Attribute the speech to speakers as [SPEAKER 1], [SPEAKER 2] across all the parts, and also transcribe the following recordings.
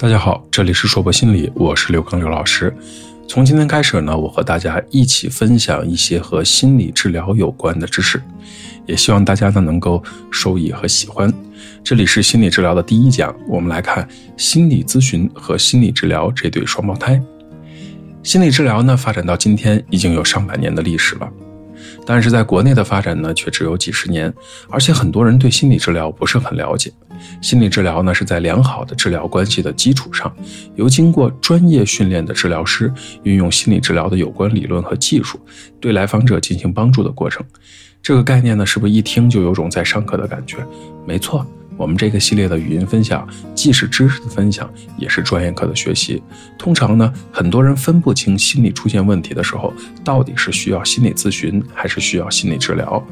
[SPEAKER 1] 大家好，这里是硕博心理，我是刘刚刘老师。从今天开始呢，我和大家一起分享一些和心理治疗有关的知识，也希望大家呢能够受益和喜欢。这里是心理治疗的第一讲，我们来看心理咨询和心理治疗这对双胞胎。心理治疗呢发展到今天已经有上百年的历史了。但是在国内的发展呢，却只有几十年，而且很多人对心理治疗不是很了解。心理治疗呢，是在良好的治疗关系的基础上，由经过专业训练的治疗师运用心理治疗的有关理论和技术，对来访者进行帮助的过程。这个概念呢，是不是一听就有种在上课的感觉？没错。我们这个系列的语音分享，既是知识的分享，也是专业课的学习。通常呢，很多人分不清心理出现问题的时候，到底是需要心理咨询还是需要心理治疗。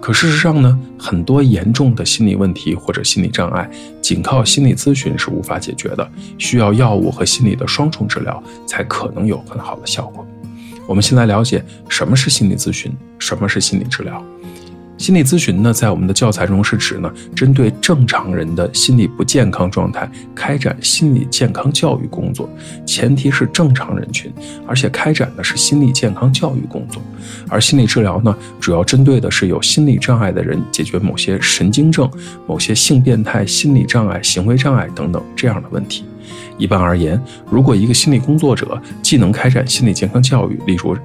[SPEAKER 1] 可事实上呢，很多严重的心理问题或者心理障碍，仅靠心理咨询是无法解决的，需要药物和心理的双重治疗才可能有很好的效果。我们先来了解什么是心理咨询，什么是心理治疗。心理咨询呢，在我们的教材中是指呢，针对正常人的心理不健康状态开展心理健康教育工作，前提是正常人群，而且开展的是心理健康教育工作。而心理治疗呢，主要针对的是有心理障碍的人，解决某些神经症、某些性变态、心理障碍、行为障碍等等这样的问题。一般而言，如果一个心理工作者既能开展心理健康教育，例如，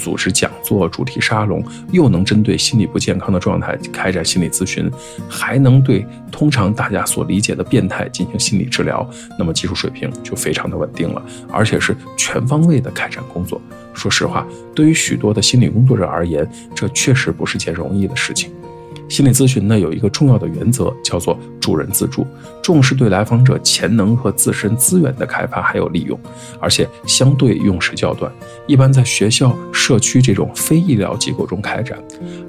[SPEAKER 1] 组织讲座、主题沙龙，又能针对心理不健康的状态开展心理咨询，还能对通常大家所理解的变态进行心理治疗，那么技术水平就非常的稳定了，而且是全方位的开展工作。说实话，对于许多的心理工作者而言，这确实不是件容易的事情。心理咨询呢，有一个重要的原则，叫做助人自助，重视对来访者潜能和自身资源的开发还有利用，而且相对用时较短，一般在学校、社区这种非医疗机构中开展。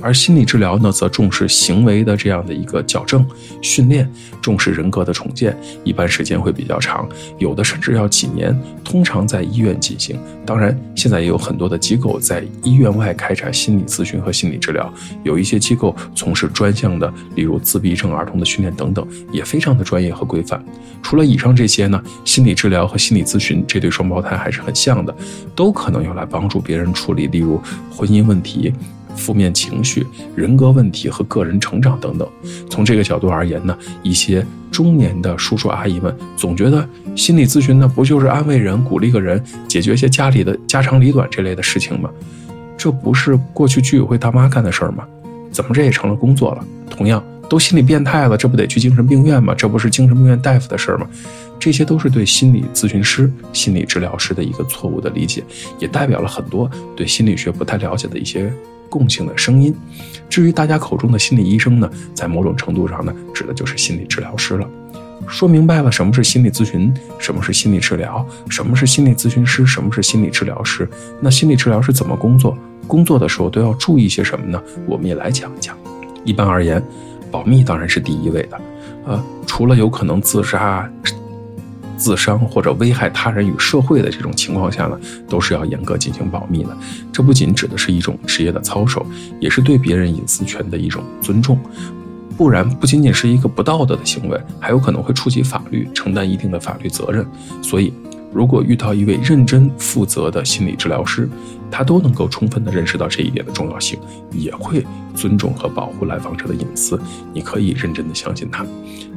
[SPEAKER 1] 而心理治疗呢，则重视行为的这样的一个矫正训练，重视人格的重建，一般时间会比较长，有的甚至要几年，通常在医院进行。当然，现在也有很多的机构在医院外开展心理咨询和心理治疗，有一些机构从事。专项的，例如自闭症儿童的训练等等，也非常的专业和规范。除了以上这些呢，心理治疗和心理咨询这对双胞胎还是很像的，都可能用来帮助别人处理，例如婚姻问题、负面情绪、人格问题和个人成长等等。从这个角度而言呢，一些中年的叔叔阿姨们总觉得心理咨询呢，不就是安慰人、鼓励个人、解决一些家里的家长里短这类的事情吗？这不是过去居委会大妈干的事儿吗？怎么这也成了工作了？同样都心理变态了，这不得去精神病院吗？这不是精神病院大夫的事儿吗？这些都是对心理咨询师、心理治疗师的一个错误的理解，也代表了很多对心理学不太了解的一些共性的声音。至于大家口中的心理医生呢，在某种程度上呢，指的就是心理治疗师了。说明白了什么是心理咨询，什么是心理治疗，什么是心理咨询师，什么是心理治疗师，那心理治疗师怎么工作？工作的时候都要注意些什么呢？我们也来讲一讲。一般而言，保密当然是第一位的。呃，除了有可能自杀、自伤或者危害他人与社会的这种情况下呢，都是要严格进行保密的。这不仅指的是一种职业的操守，也是对别人隐私权的一种尊重。不然，不仅仅是一个不道德的行为，还有可能会触及法律，承担一定的法律责任。所以。如果遇到一位认真负责的心理治疗师，他都能够充分的认识到这一点的重要性，也会尊重和保护来访者的隐私。你可以认真的相信他。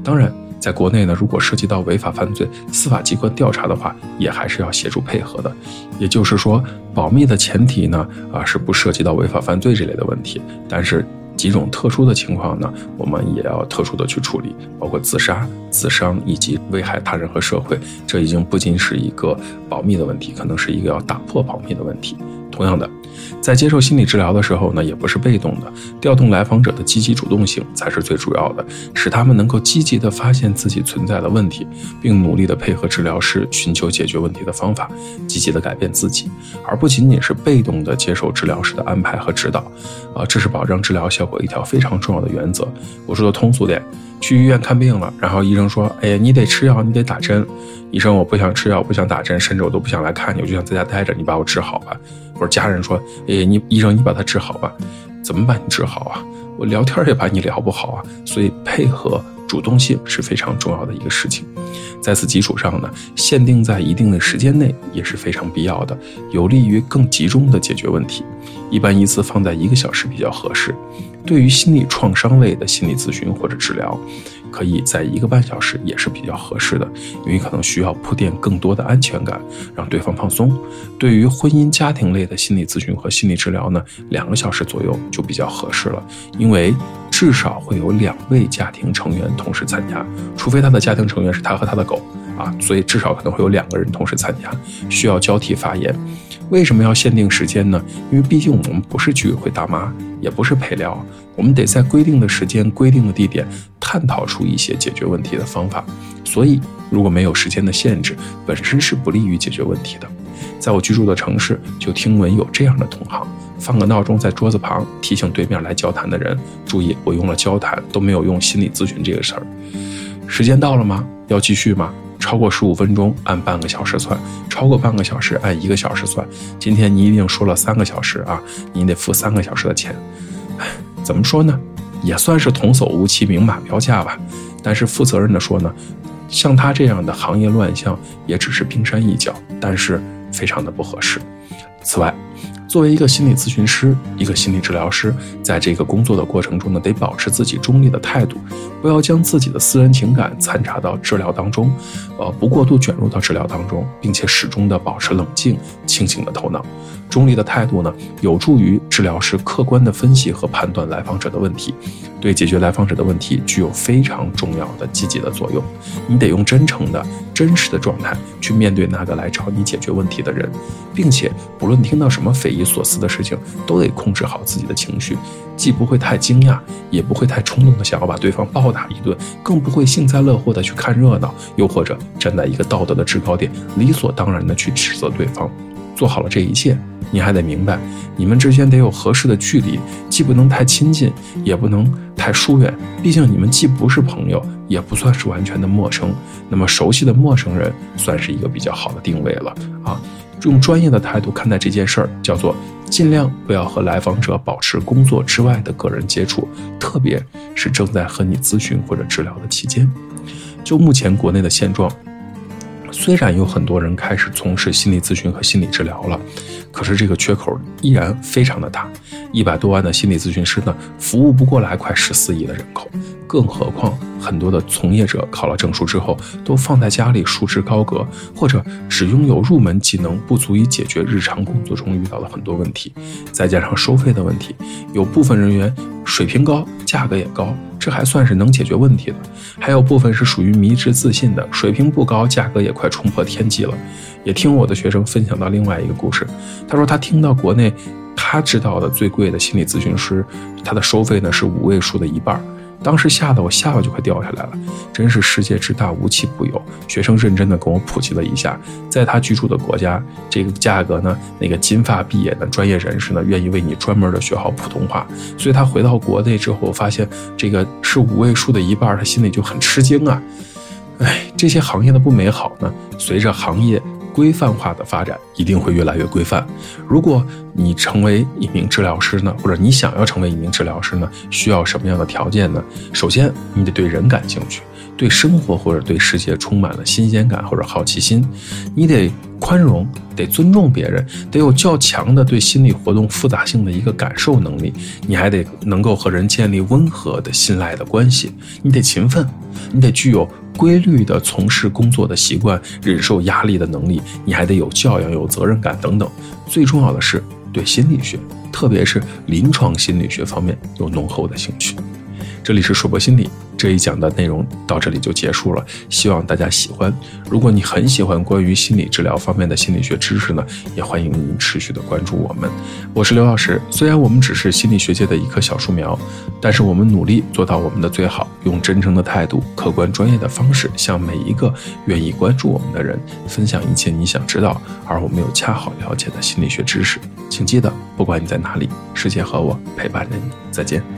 [SPEAKER 1] 当然，在国内呢，如果涉及到违法犯罪，司法机关调查的话，也还是要协助配合的。也就是说，保密的前提呢，啊，是不涉及到违法犯罪这类的问题。但是。几种特殊的情况呢，我们也要特殊的去处理，包括自杀、自伤以及危害他人和社会。这已经不仅是一个保密的问题，可能是一个要打破保密的问题。同样的。在接受心理治疗的时候呢，也不是被动的，调动来访者的积极主动性才是最主要的，使他们能够积极的发现自己存在的问题，并努力的配合治疗师寻求解决问题的方法，积极的改变自己，而不仅仅是被动的接受治疗师的安排和指导。啊，这是保障治疗效果一条非常重要的原则。我说的通俗点，去医院看病了，然后医生说：“哎呀，你得吃药，你得打针。”医生，我不想吃药，不想打针，甚至我都不想来看你，我就想在家待着。你把我治好吧。或者家人说：“哎，你医生，你把他治好吧。”怎么把你治好啊？我聊天也把你聊不好啊。所以配合主动性是非常重要的一个事情。在此基础上呢，限定在一定的时间内也是非常必要的，有利于更集中的解决问题。一般一次放在一个小时比较合适。对于心理创伤类的心理咨询或者治疗，可以在一个半小时也是比较合适的，因为可能需要铺垫更多的安全感，让对方放松。对于婚姻家庭类的心理咨询和心理治疗呢，两个小时左右就比较合适了，因为至少会有两位家庭成员同时参加，除非他的家庭成员是他和他的狗啊，所以至少可能会有两个人同时参加，需要交替发言。为什么要限定时间呢？因为毕竟我们不是居委会大妈，也不是陪聊，我们得在规定的时间、规定的地点探讨出一些解决问题的方法。所以，如果没有时间的限制，本身是不利于解决问题的。在我居住的城市，就听闻有这样的同行：放个闹钟在桌子旁，提醒对面来交谈的人注意，我用了交谈，都没有用心理咨询这个事儿。时间到了吗？要继续吗？超过十五分钟按半个小时算，超过半个小时按一个小时算。今天你一定说了三个小时啊，你得付三个小时的钱。哎，怎么说呢？也算是童叟无欺、明码标价吧。但是负责任的说呢，像他这样的行业乱象也只是冰山一角，但是非常的不合适。此外，作为一个心理咨询师，一个心理治疗师，在这个工作的过程中呢，得保持自己中立的态度，不要将自己的私人情感掺杂到治疗当中，呃，不过度卷入到治疗当中，并且始终的保持冷静、清醒的头脑。中立的态度呢，有助于治疗师客观的分析和判断来访者的问题，对解决来访者的问题具有非常重要的积极的作用。你得用真诚的、真实的状态去面对那个来找你解决问题的人，并且不论听到什么匪夷所思的事情，都得控制好自己的情绪，既不会太惊讶，也不会太冲动的想要把对方暴打一顿，更不会幸灾乐祸的去看热闹，又或者站在一个道德的制高点，理所当然的去指责对方。做好了这一切。你还得明白，你们之间得有合适的距离，既不能太亲近，也不能太疏远。毕竟你们既不是朋友，也不算是完全的陌生。那么熟悉的陌生人，算是一个比较好的定位了啊。用专业的态度看待这件事儿，叫做尽量不要和来访者保持工作之外的个人接触，特别是正在和你咨询或者治疗的期间。就目前国内的现状。虽然有很多人开始从事心理咨询和心理治疗了，可是这个缺口依然非常的大。一百多万的心理咨询师呢，服务不过来快十四亿的人口，更何况很多的从业者考了证书之后，都放在家里束之高阁，或者只拥有入门技能，不足以解决日常工作中遇到的很多问题。再加上收费的问题，有部分人员水平高，价格也高。这还算是能解决问题的，还有部分是属于迷之自信的，水平不高，价格也快冲破天际了。也听我的学生分享到另外一个故事，他说他听到国内他知道的最贵的心理咨询师，他的收费呢是五位数的一半。当时吓得我下巴就快掉下来了，真是世界之大无奇不有。学生认真的跟我普及了一下，在他居住的国家，这个价格呢，那个金发碧眼的专业人士呢，愿意为你专门的学好普通话。所以他回到国内之后，发现这个是五位数的一半，他心里就很吃惊啊。哎，这些行业的不美好呢，随着行业。规范化的发展一定会越来越规范。如果你成为一名治疗师呢，或者你想要成为一名治疗师呢，需要什么样的条件呢？首先，你得对人感兴趣，对生活或者对世界充满了新鲜感或者好奇心。你得宽容，得尊重别人，得有较强的对心理活动复杂性的一个感受能力。你还得能够和人建立温和的信赖的关系。你得勤奋，你得具有。规律的从事工作的习惯，忍受压力的能力，你还得有教养、有责任感等等。最重要的是，对心理学，特别是临床心理学方面有浓厚的兴趣。这里是硕博心理。这一讲的内容到这里就结束了，希望大家喜欢。如果你很喜欢关于心理治疗方面的心理学知识呢，也欢迎您持续的关注我们。我是刘老师，虽然我们只是心理学界的一棵小树苗，但是我们努力做到我们的最好，用真诚的态度、客观专业的方式，向每一个愿意关注我们的人分享一切你想知道而我们又恰好了解的心理学知识。请记得，不管你在哪里，世界和我陪伴着你。再见。